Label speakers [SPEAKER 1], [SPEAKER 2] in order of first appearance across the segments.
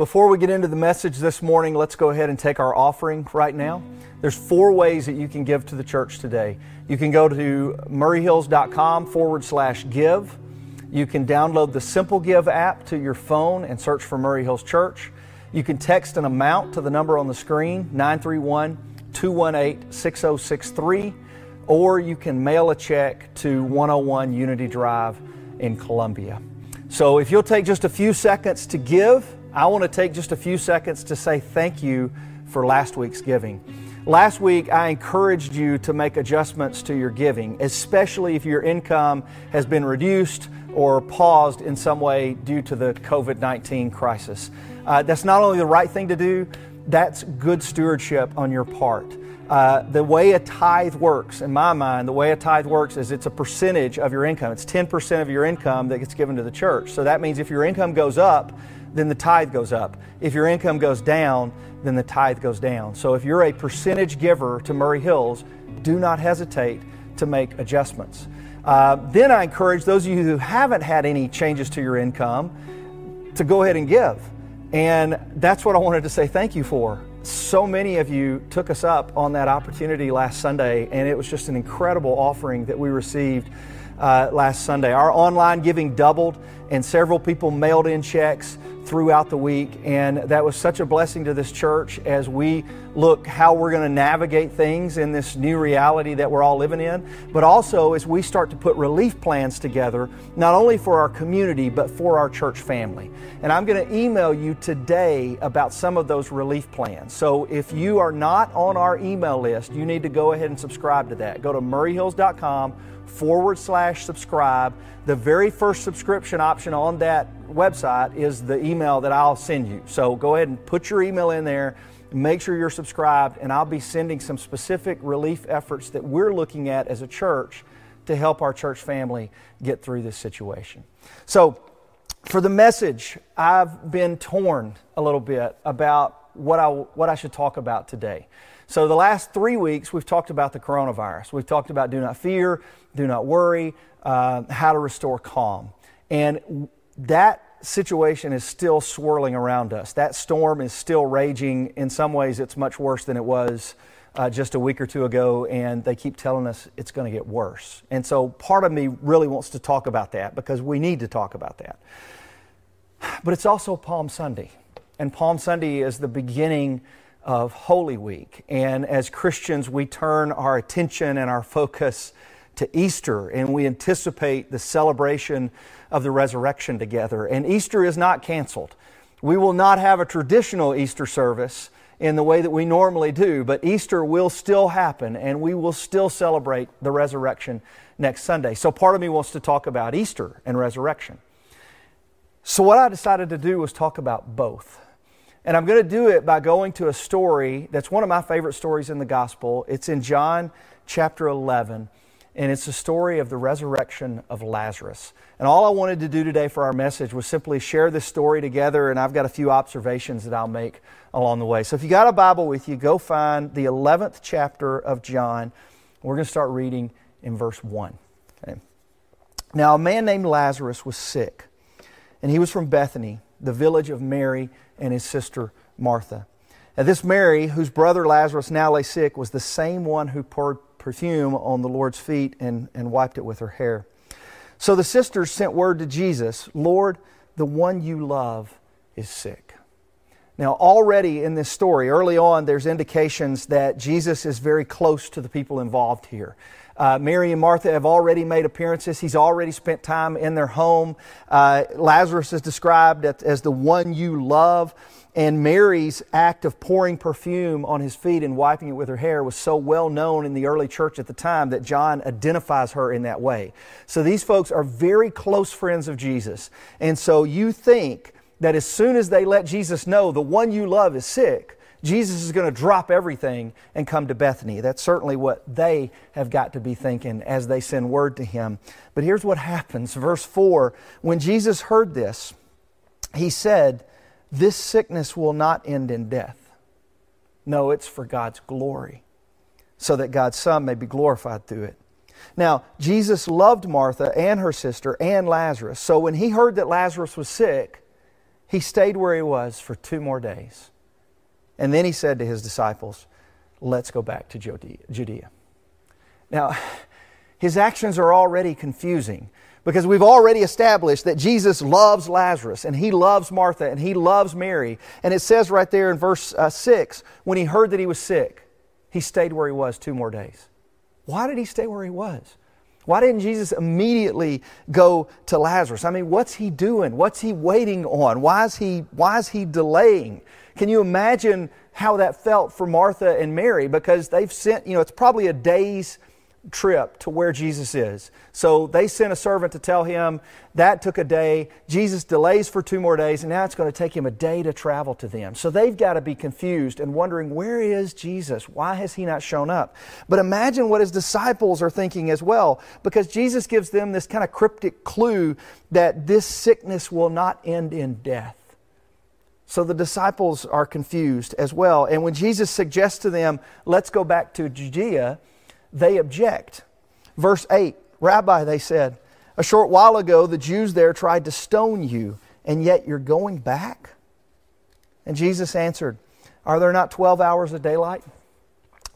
[SPEAKER 1] Before we get into the message this morning, let's go ahead and take our offering right now. There's four ways that you can give to the church today. You can go to mauryhills.com forward slash give. You can download the Simple Give app to your phone and search for Maury Hills Church. You can text an amount to the number on the screen, 931 218 6063, or you can mail a check to 101 Unity Drive in Columbia. So if you'll take just a few seconds to give, I want to take just a few seconds to say thank you for last week's giving. Last week, I encouraged you to make adjustments to your giving, especially if your income has been reduced or paused in some way due to the COVID 19 crisis. Uh, that's not only the right thing to do, that's good stewardship on your part. Uh, the way a tithe works, in my mind, the way a tithe works is it's a percentage of your income. It's 10% of your income that gets given to the church. So that means if your income goes up, then the tithe goes up. If your income goes down, then the tithe goes down. So if you're a percentage giver to Maury Hills, do not hesitate to make adjustments. Uh, then I encourage those of you who haven't had any changes to your income to go ahead and give. And that's what I wanted to say thank you for. So many of you took us up on that opportunity last Sunday, and it was just an incredible offering that we received uh, last Sunday. Our online giving doubled, and several people mailed in checks throughout the week. And that was such a blessing to this church as we look how we're going to navigate things in this new reality that we're all living in, but also as we start to put relief plans together, not only for our community, but for our church family. And I'm going to email you today about some of those relief plans. So if you are not on our email list, you need to go ahead and subscribe to that. Go to mauryhills.com forward slash subscribe. The very first subscription option on that website is the email that I'll send you. So go ahead and put your email in there. Make sure you're subscribed, and I'll be sending some specific relief efforts that we're looking at as a church to help our church family get through this situation. So, for the message, I've been torn a little bit about what I, what I should talk about today. So, the last three weeks, we've talked about the coronavirus. We've talked about do not fear, do not worry, uh, how to restore calm. And that situation is still swirling around us. That storm is still raging. In some ways, it's much worse than it was uh, just a week or two ago, and they keep telling us it's going to get worse. And so, part of me really wants to talk about that because we need to talk about that. But it's also Palm Sunday, and Palm Sunday is the beginning of Holy Week. And as Christians, we turn our attention and our focus to Easter and we anticipate the celebration of the resurrection together. And Easter is not canceled. We will not have a traditional Easter service in the way that we normally do, but Easter will still happen and we will still celebrate the resurrection next Sunday. So part of me wants to talk about Easter and resurrection. So what I decided to do was talk about both. And I'm going to do it by going to a story that's one of my favorite stories in the gospel. It's in John chapter 11, and it's the story of the resurrection of Lazarus. And all I wanted to do today for our message was simply share this story together, and I've got a few observations that I'll make along the way. So if you got a Bible with you, go find the 11th chapter of John. We're going to start reading in verse 1. Okay. Now, a man named Lazarus was sick, and he was from Bethany, the village of Mary and his sister Martha. And this Mary, whose brother Lazarus now lay sick, was the same one who poured perfume on the Lord's feet and, and wiped it with her hair. So the sisters sent word to Jesus Lord, the one you love is sick. Now, already in this story, early on, there's indications that Jesus is very close to the people involved here. Uh, Mary and Martha have already made appearances. He's already spent time in their home. Uh, Lazarus is described as the one you love. And Mary's act of pouring perfume on his feet and wiping it with her hair was so well known in the early church at the time that John identifies her in that way. So these folks are very close friends of Jesus. And so you think that as soon as they let Jesus know the one you love is sick, Jesus is going to drop everything and come to Bethany. That's certainly what they have got to be thinking as they send word to him. But here's what happens. Verse 4 When Jesus heard this, he said, This sickness will not end in death. No, it's for God's glory, so that God's Son may be glorified through it. Now, Jesus loved Martha and her sister and Lazarus. So when he heard that Lazarus was sick, He stayed where he was for two more days. And then he said to his disciples, Let's go back to Judea. Now, his actions are already confusing because we've already established that Jesus loves Lazarus and he loves Martha and he loves Mary. And it says right there in verse uh, 6 when he heard that he was sick, he stayed where he was two more days. Why did he stay where he was? Why didn't Jesus immediately go to Lazarus? I mean, what's he doing? What's he waiting on? Why is he, why is he delaying? Can you imagine how that felt for Martha and Mary? Because they've sent, you know, it's probably a day's trip to where Jesus is. So they sent a servant to tell him that took a day. Jesus delays for two more days, and now it's going to take him a day to travel to them. So they've got to be confused and wondering, where is Jesus? Why has he not shown up? But imagine what his disciples are thinking as well, because Jesus gives them this kind of cryptic clue that this sickness will not end in death. So the disciples are confused as well. And when Jesus suggests to them, let's go back to Judea, they object. Verse 8 Rabbi, they said, a short while ago the Jews there tried to stone you, and yet you're going back? And Jesus answered, Are there not 12 hours of daylight?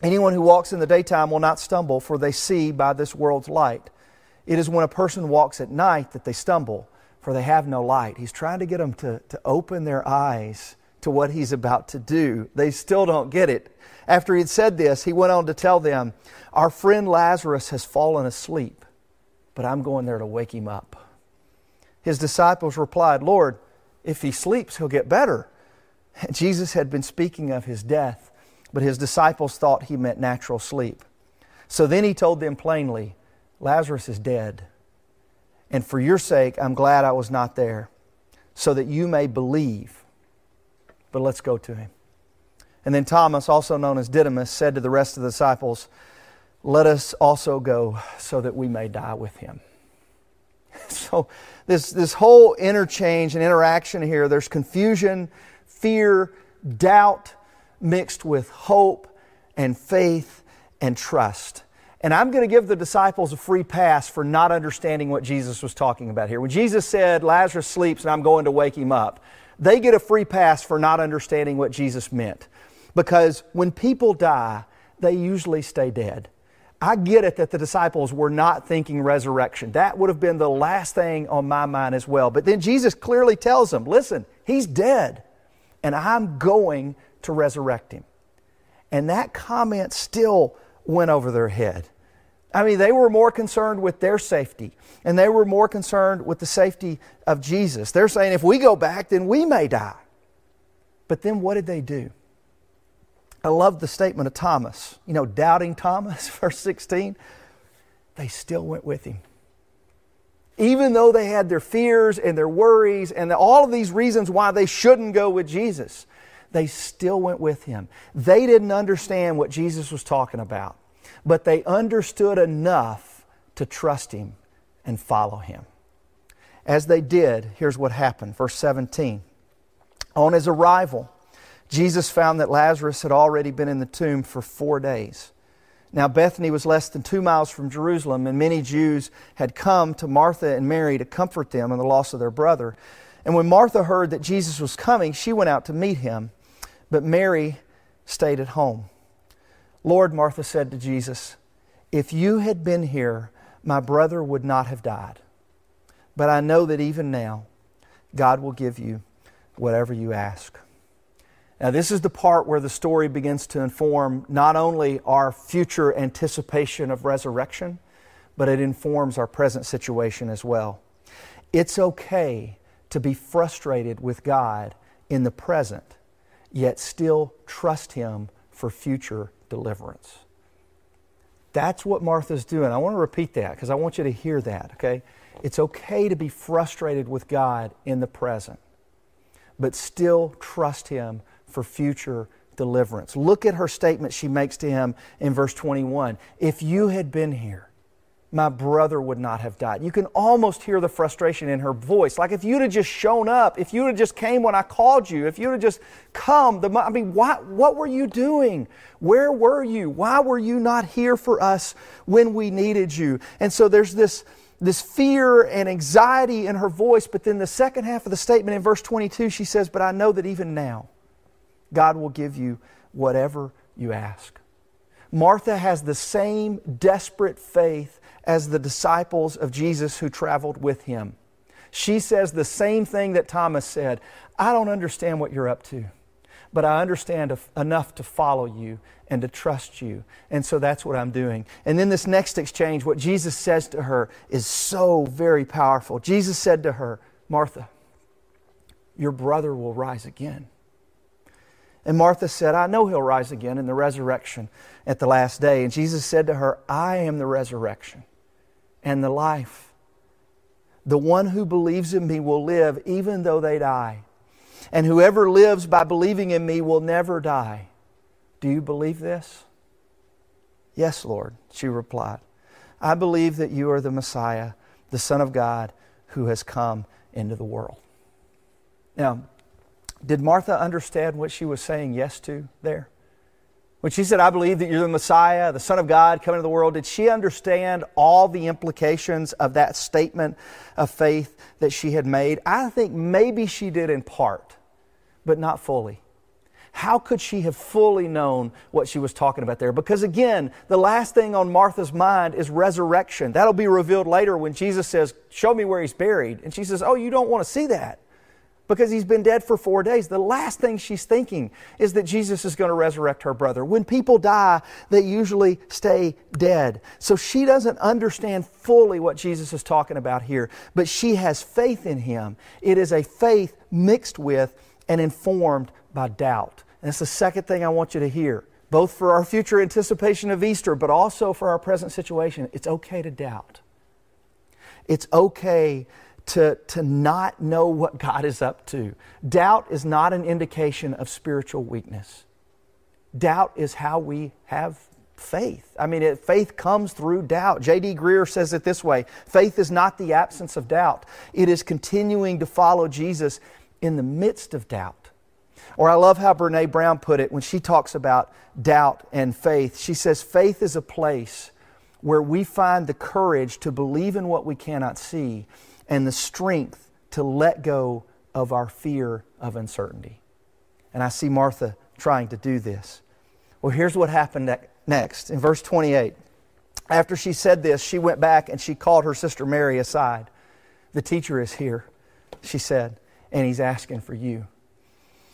[SPEAKER 1] Anyone who walks in the daytime will not stumble, for they see by this world's light. It is when a person walks at night that they stumble, for they have no light. He's trying to get them to, to open their eyes to what he's about to do. They still don't get it. After he had said this, he went on to tell them, Our friend Lazarus has fallen asleep, but I'm going there to wake him up. His disciples replied, Lord, if he sleeps, he'll get better. Jesus had been speaking of his death, but his disciples thought he meant natural sleep. So then he told them plainly, Lazarus is dead. And for your sake, I'm glad I was not there, so that you may believe. But let's go to him. And then Thomas, also known as Didymus, said to the rest of the disciples, Let us also go so that we may die with him. So, this, this whole interchange and interaction here, there's confusion, fear, doubt mixed with hope and faith and trust. And I'm going to give the disciples a free pass for not understanding what Jesus was talking about here. When Jesus said, Lazarus sleeps and I'm going to wake him up, they get a free pass for not understanding what Jesus meant. Because when people die, they usually stay dead. I get it that the disciples were not thinking resurrection. That would have been the last thing on my mind as well. But then Jesus clearly tells them listen, he's dead, and I'm going to resurrect him. And that comment still went over their head. I mean, they were more concerned with their safety, and they were more concerned with the safety of Jesus. They're saying, if we go back, then we may die. But then what did they do? I love the statement of Thomas. You know, doubting Thomas, verse 16. They still went with him. Even though they had their fears and their worries and all of these reasons why they shouldn't go with Jesus, they still went with him. They didn't understand what Jesus was talking about, but they understood enough to trust him and follow him. As they did, here's what happened. Verse 17. On his arrival, Jesus found that Lazarus had already been in the tomb for four days. Now, Bethany was less than two miles from Jerusalem, and many Jews had come to Martha and Mary to comfort them in the loss of their brother. And when Martha heard that Jesus was coming, she went out to meet him, but Mary stayed at home. Lord, Martha said to Jesus, if you had been here, my brother would not have died. But I know that even now, God will give you whatever you ask. Now, this is the part where the story begins to inform not only our future anticipation of resurrection, but it informs our present situation as well. It's okay to be frustrated with God in the present, yet still trust Him for future deliverance. That's what Martha's doing. I want to repeat that because I want you to hear that, okay? It's okay to be frustrated with God in the present, but still trust Him for future deliverance. Look at her statement she makes to him in verse 21. If you had been here, my brother would not have died. You can almost hear the frustration in her voice. Like if you'd have just shown up, if you'd have just came when I called you, if you'd have just come, the, I mean, what, what were you doing? Where were you? Why were you not here for us when we needed you? And so there's this, this fear and anxiety in her voice. But then the second half of the statement in verse 22, she says, But I know that even now, God will give you whatever you ask. Martha has the same desperate faith as the disciples of Jesus who traveled with him. She says the same thing that Thomas said I don't understand what you're up to, but I understand enough to follow you and to trust you. And so that's what I'm doing. And then this next exchange, what Jesus says to her is so very powerful. Jesus said to her, Martha, your brother will rise again. And Martha said, I know he'll rise again in the resurrection at the last day. And Jesus said to her, I am the resurrection and the life. The one who believes in me will live even though they die. And whoever lives by believing in me will never die. Do you believe this? Yes, Lord, she replied. I believe that you are the Messiah, the Son of God, who has come into the world. Now, did Martha understand what she was saying yes to there? When she said, I believe that you're the Messiah, the Son of God coming into the world, did she understand all the implications of that statement of faith that she had made? I think maybe she did in part, but not fully. How could she have fully known what she was talking about there? Because again, the last thing on Martha's mind is resurrection. That'll be revealed later when Jesus says, Show me where he's buried. And she says, Oh, you don't want to see that because he's been dead for four days. The last thing she's thinking is that Jesus is going to resurrect her brother. When people die, they usually stay dead. So she doesn't understand fully what Jesus is talking about here, but she has faith in him. It is a faith mixed with and informed by doubt. And that's the second thing I want you to hear, both for our future anticipation of Easter, but also for our present situation. It's okay to doubt. It's okay to, to not know what God is up to. Doubt is not an indication of spiritual weakness. Doubt is how we have faith. I mean, it, faith comes through doubt. J.D. Greear says it this way faith is not the absence of doubt, it is continuing to follow Jesus in the midst of doubt. Or I love how Brene Brown put it when she talks about doubt and faith. She says, faith is a place where we find the courage to believe in what we cannot see and the strength to let go of our fear of uncertainty. And I see Martha trying to do this. Well, here's what happened next. In verse 28, after she said this, she went back and she called her sister Mary aside. The teacher is here, she said, and he's asking for you.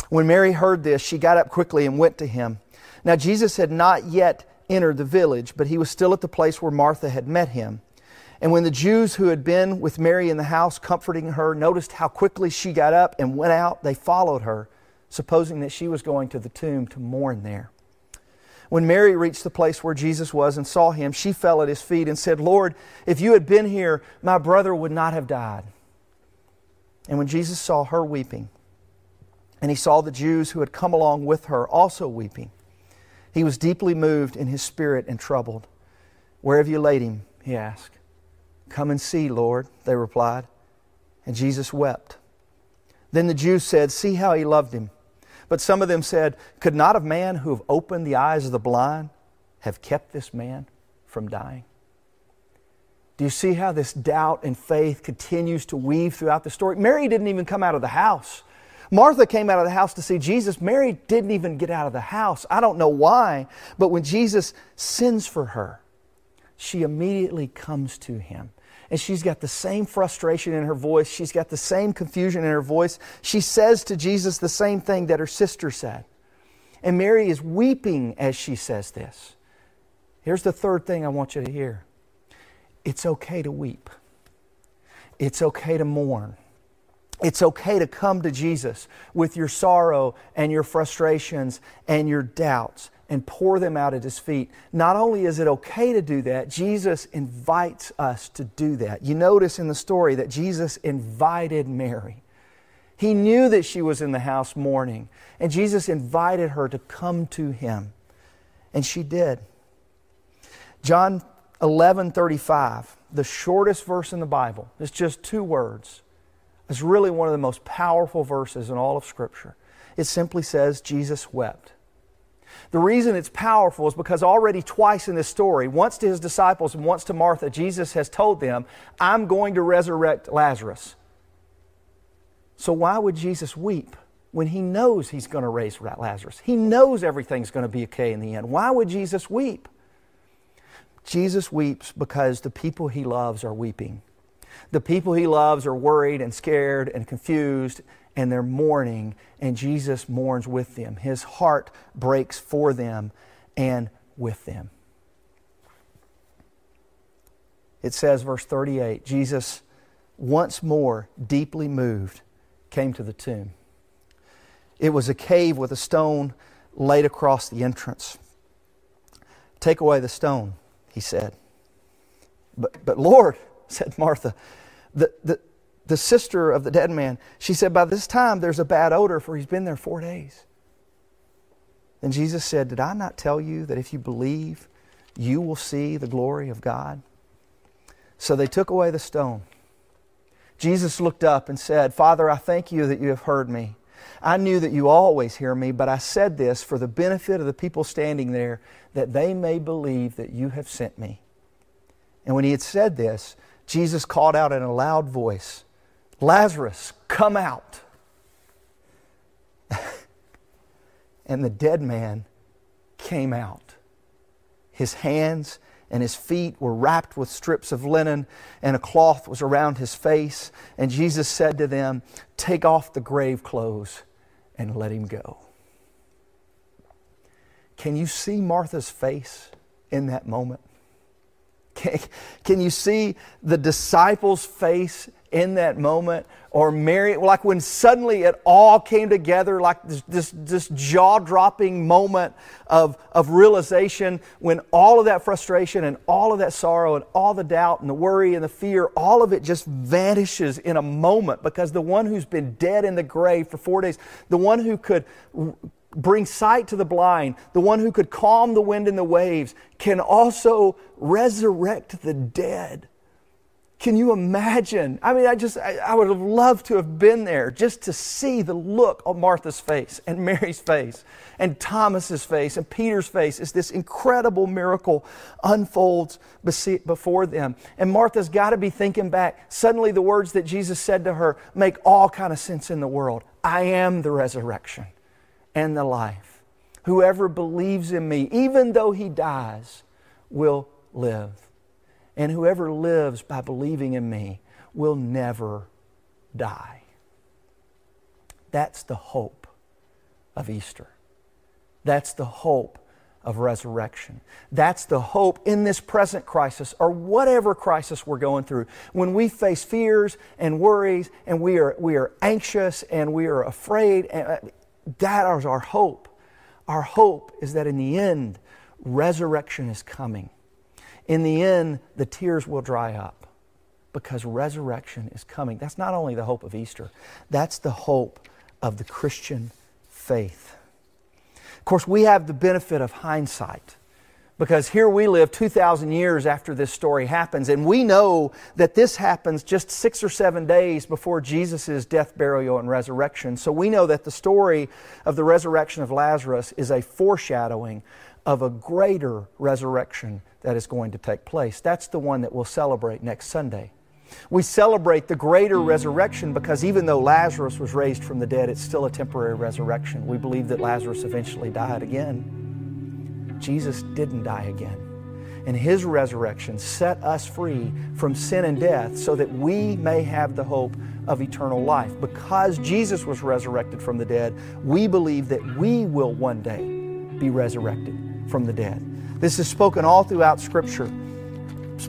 [SPEAKER 1] When Mary heard this, she got up quickly and went to him. Now, Jesus had not yet entered the village, but he was still at the place where Martha had met him. And when the Jews who had been with Mary in the house comforting her noticed how quickly she got up and went out, they followed her, supposing that she was going to the tomb to mourn there. When Mary reached the place where Jesus was and saw him, she fell at his feet and said, Lord, if you had been here, my brother would not have died. And when Jesus saw her weeping, and he saw the Jews who had come along with her also weeping, he was deeply moved in his spirit and troubled. Where have you laid him? he asked. Come and see, Lord, they replied. And Jesus wept. Then the Jews said, See how he loved him. But some of them said, Could not a man who have opened the eyes of the blind have kept this man from dying? Do you see how this doubt and faith continues to weave throughout the story? Mary didn't even come out of the house. Martha came out of the house to see Jesus. Mary didn't even get out of the house. I don't know why, but when Jesus sends for her, she immediately comes to him and she's got the same frustration in her voice. She's got the same confusion in her voice. She says to Jesus the same thing that her sister said. And Mary is weeping as she says this. Here's the third thing I want you to hear it's okay to weep, it's okay to mourn. It's okay to come to Jesus with your sorrow and your frustrations and your doubts and pour them out at his feet. Not only is it okay to do that, Jesus invites us to do that. You notice in the story that Jesus invited Mary. He knew that she was in the house mourning, and Jesus invited her to come to him. And she did. John 11 35, the shortest verse in the Bible, it's just two words. It's really one of the most powerful verses in all of Scripture. It simply says, Jesus wept. The reason it's powerful is because already twice in this story, once to his disciples and once to Martha, Jesus has told them, I'm going to resurrect Lazarus. So why would Jesus weep when he knows he's going to raise Lazarus? He knows everything's going to be okay in the end. Why would Jesus weep? Jesus weeps because the people he loves are weeping. The people he loves are worried and scared and confused and they're mourning, and Jesus mourns with them. His heart breaks for them and with them. It says, verse 38 Jesus, once more deeply moved, came to the tomb. It was a cave with a stone laid across the entrance. Take away the stone, he said. But, but Lord, said Martha, the, the, the sister of the dead man, she said, By this time there's a bad odor, for he's been there four days. And Jesus said, Did I not tell you that if you believe, you will see the glory of God? So they took away the stone. Jesus looked up and said, Father, I thank you that you have heard me. I knew that you always hear me, but I said this for the benefit of the people standing there, that they may believe that you have sent me. And when he had said this, Jesus called out in a loud voice, Lazarus, come out. and the dead man came out. His hands and his feet were wrapped with strips of linen, and a cloth was around his face. And Jesus said to them, Take off the grave clothes and let him go. Can you see Martha's face in that moment? Can, can you see the disciples' face in that moment? Or Mary, like when suddenly it all came together, like this, this, this jaw dropping moment of, of realization when all of that frustration and all of that sorrow and all the doubt and the worry and the fear, all of it just vanishes in a moment because the one who's been dead in the grave for four days, the one who could bring sight to the blind, the one who could calm the wind and the waves, can also resurrect the dead. Can you imagine? I mean, I just, I, I, would have loved to have been there just to see the look on Martha's face and Mary's face and Thomas's face and Peter's face as this incredible miracle unfolds before them. And Martha's got to be thinking back. Suddenly, the words that Jesus said to her make all kind of sense in the world. I am the resurrection and the life. Whoever believes in me, even though he dies, will live. And whoever lives by believing in me will never die. That's the hope of Easter. That's the hope of resurrection. That's the hope in this present crisis or whatever crisis we're going through. When we face fears and worries and we are, we are anxious and we are afraid, and uh, that is our hope. Our hope is that in the end, resurrection is coming. In the end, the tears will dry up because resurrection is coming. That's not only the hope of Easter, that's the hope of the Christian faith. Of course, we have the benefit of hindsight. Because here we live 2,000 years after this story happens, and we know that this happens just six or seven days before Jesus' death, burial, and resurrection. So we know that the story of the resurrection of Lazarus is a foreshadowing of a greater resurrection that is going to take place. That's the one that we'll celebrate next Sunday. We celebrate the greater resurrection because even though Lazarus was raised from the dead, it's still a temporary resurrection. We believe that Lazarus eventually died again. Jesus didn't die again. And his resurrection set us free from sin and death so that we may have the hope of eternal life. Because Jesus was resurrected from the dead, we believe that we will one day be resurrected from the dead. This is spoken all throughout Scripture,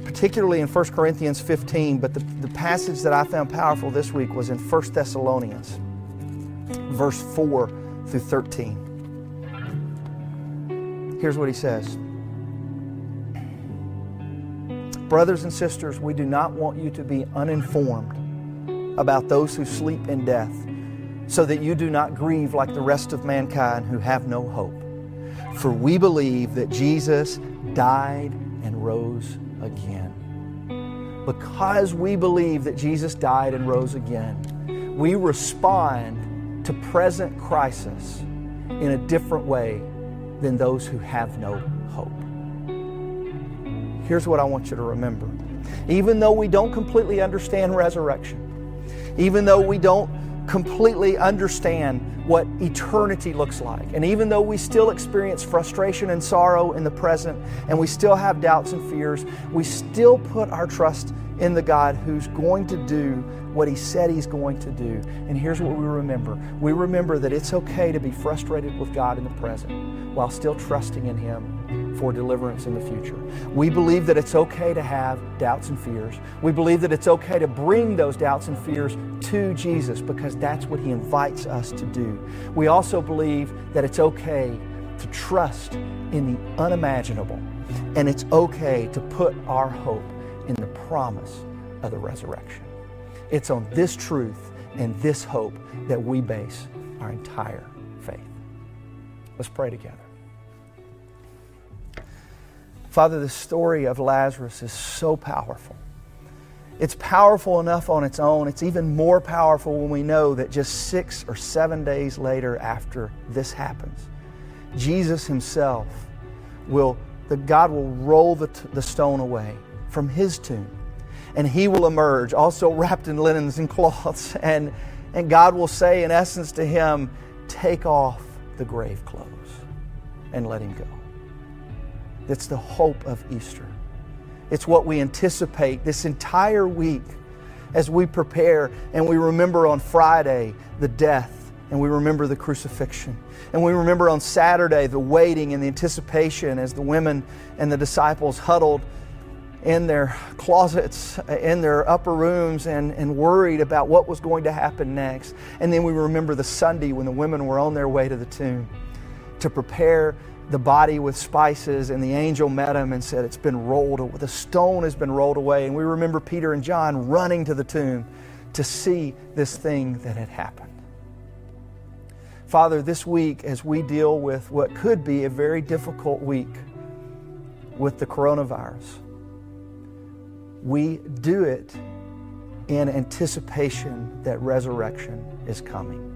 [SPEAKER 1] particularly in 1 Corinthians 15, but the, the passage that I found powerful this week was in 1 Thessalonians, verse 4 through 13. Here's what he says Brothers and sisters, we do not want you to be uninformed about those who sleep in death, so that you do not grieve like the rest of mankind who have no hope. For we believe that Jesus died and rose again. Because we believe that Jesus died and rose again, we respond to present crisis in a different way than those who have no hope. Here's what I want you to remember. Even though we don't completely understand resurrection, even though we don't completely understand what eternity looks like. And even though we still experience frustration and sorrow in the present, and we still have doubts and fears, we still put our trust in the God who's going to do what He said He's going to do. And here's what we remember we remember that it's okay to be frustrated with God in the present while still trusting in Him for deliverance in the future. We believe that it's okay to have doubts and fears. We believe that it's okay to bring those doubts and fears to Jesus because that's what He invites us to do. We also believe that it's okay to trust in the unimaginable, and it's okay to put our hope in the promise of the resurrection. It's on this truth and this hope that we base our entire faith. Let's pray together. Father, the story of Lazarus is so powerful. It's powerful enough on its own. It's even more powerful when we know that just six or seven days later, after this happens, Jesus Himself will, the God will roll the, t- the stone away from His tomb, and He will emerge, also wrapped in linens and cloths, and, and God will say, in essence, to Him, Take off the grave clothes and let Him go. It's the hope of Easter. It's what we anticipate this entire week as we prepare and we remember on Friday the death and we remember the crucifixion. And we remember on Saturday the waiting and the anticipation as the women and the disciples huddled in their closets, in their upper rooms, and, and worried about what was going to happen next. And then we remember the Sunday when the women were on their way to the tomb to prepare the body with spices, and the angel met him and said, It's been rolled away. The stone has been rolled away. And we remember Peter and John running to the tomb to see this thing that had happened. Father, this week, as we deal with what could be a very difficult week with the coronavirus, we do it in anticipation that resurrection is coming.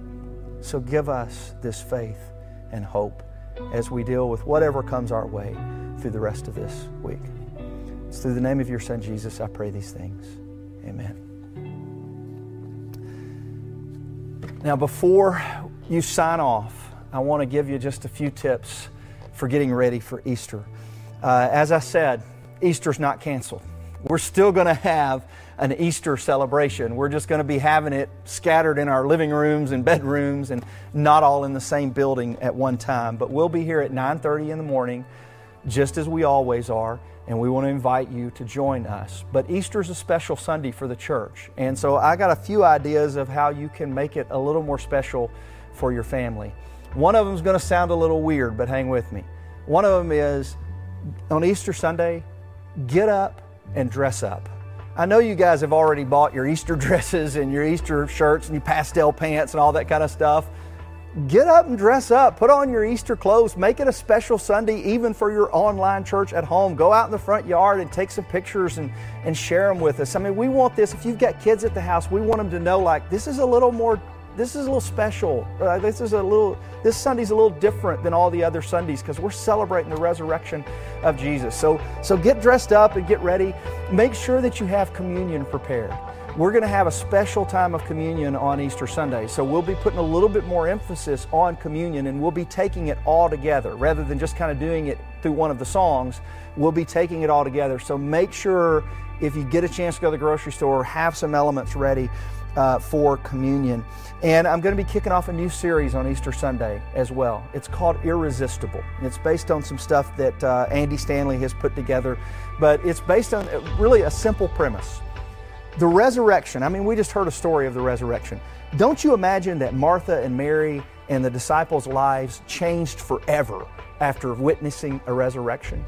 [SPEAKER 1] So give us this faith and hope as we deal with whatever comes our way through the rest of this week. It's through the name of your Son, Jesus, I pray these things. Amen. Now, before you sign off, I want to give you just a few tips for getting ready for Easter. Uh, as I said, Easter's not canceled. We're still going to have an Easter celebration. We're just going to be having it scattered in our living rooms and bedrooms and not all in the same building at one time. But we'll be here at 9:30 in the morning just as we always are, and we want to invite you to join us. But Easter is a special Sunday for the church. And so I got a few ideas of how you can make it a little more special for your family. One of them is going to sound a little weird, but hang with me. One of them is on Easter Sunday, get up and dress up. I know you guys have already bought your Easter dresses and your Easter shirts and your pastel pants and all that kind of stuff. Get up and dress up. Put on your Easter clothes. Make it a special Sunday, even for your online church at home. Go out in the front yard and take some pictures and, and share them with us. I mean, we want this. If you've got kids at the house, we want them to know like this is a little more this is a little special. Uh, this is a little. This Sunday's a little different than all the other Sundays because we're celebrating the resurrection of Jesus. So, so get dressed up and get ready. Make sure that you have communion prepared. We're going to have a special time of communion on Easter Sunday. So we'll be putting a little bit more emphasis on communion and we'll be taking it all together rather than just kind of doing it through one of the songs. We'll be taking it all together. So make sure if you get a chance to go to the grocery store, have some elements ready uh, for communion. And I'm going to be kicking off a new series on Easter Sunday as well. It's called Irresistible. It's based on some stuff that uh, Andy Stanley has put together, but it's based on uh, really a simple premise. The resurrection, I mean, we just heard a story of the resurrection. Don't you imagine that Martha and Mary and the disciples' lives changed forever after witnessing a resurrection?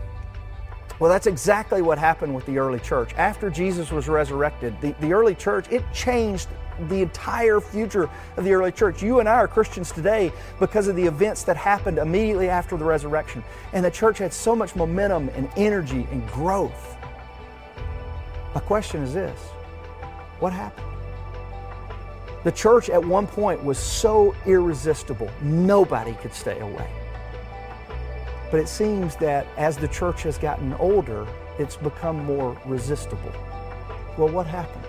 [SPEAKER 1] Well, that's exactly what happened with the early church. After Jesus was resurrected, the, the early church, it changed the entire future of the early church. You and I are Christians today because of the events that happened immediately after the resurrection. And the church had so much momentum and energy and growth. My question is this what happened? The church at one point was so irresistible, nobody could stay away. But it seems that as the church has gotten older, it's become more resistible. Well, what happened?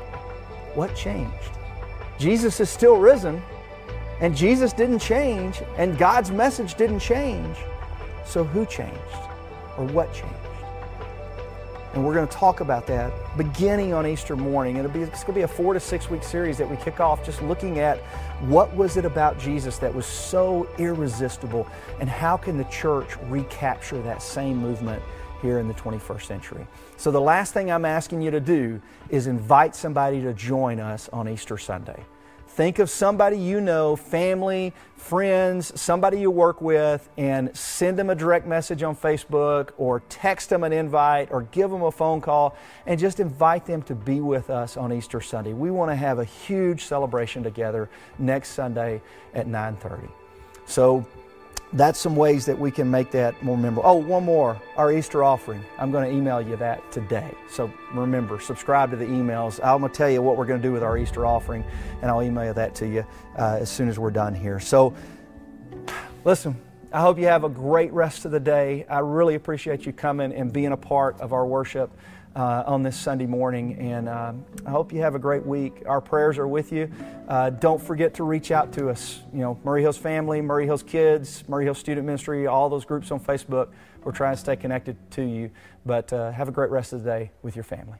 [SPEAKER 1] What changed? Jesus is still risen, and Jesus didn't change, and God's message didn't change. So who changed? Or what changed? And we're going to talk about that beginning on Easter morning. It'll be, it's going to be a four to six week series that we kick off just looking at what was it about Jesus that was so irresistible and how can the church recapture that same movement here in the 21st century. So the last thing I'm asking you to do is invite somebody to join us on Easter Sunday. Think of somebody you know, family, friends, somebody you work with, and send them a direct message on Facebook or text them an invite or give them a phone call and just invite them to be with us on Easter Sunday. We want to have a huge celebration together next Sunday at 9:30. So that's some ways that we can make that more memorable. Oh, one more our Easter offering. I'm going to email you that today. So remember, subscribe to the emails. I'm going to tell you what we're going to do with our Easter offering, and I'll email that to you uh, as soon as we're done here. So listen, I hope you have a great rest of the day. I really appreciate you coming and being a part of our worship uh, on this Sunday morning. And uh, I hope you have a great week. Our prayers are with you. Uh, don't forget to reach out to us. You know, Maury Hills Family, Maury Hills Kids, Maury Hills Student Ministry, all those groups on Facebook. We're trying to stay connected to you. But uh, have a great rest of the day with your family.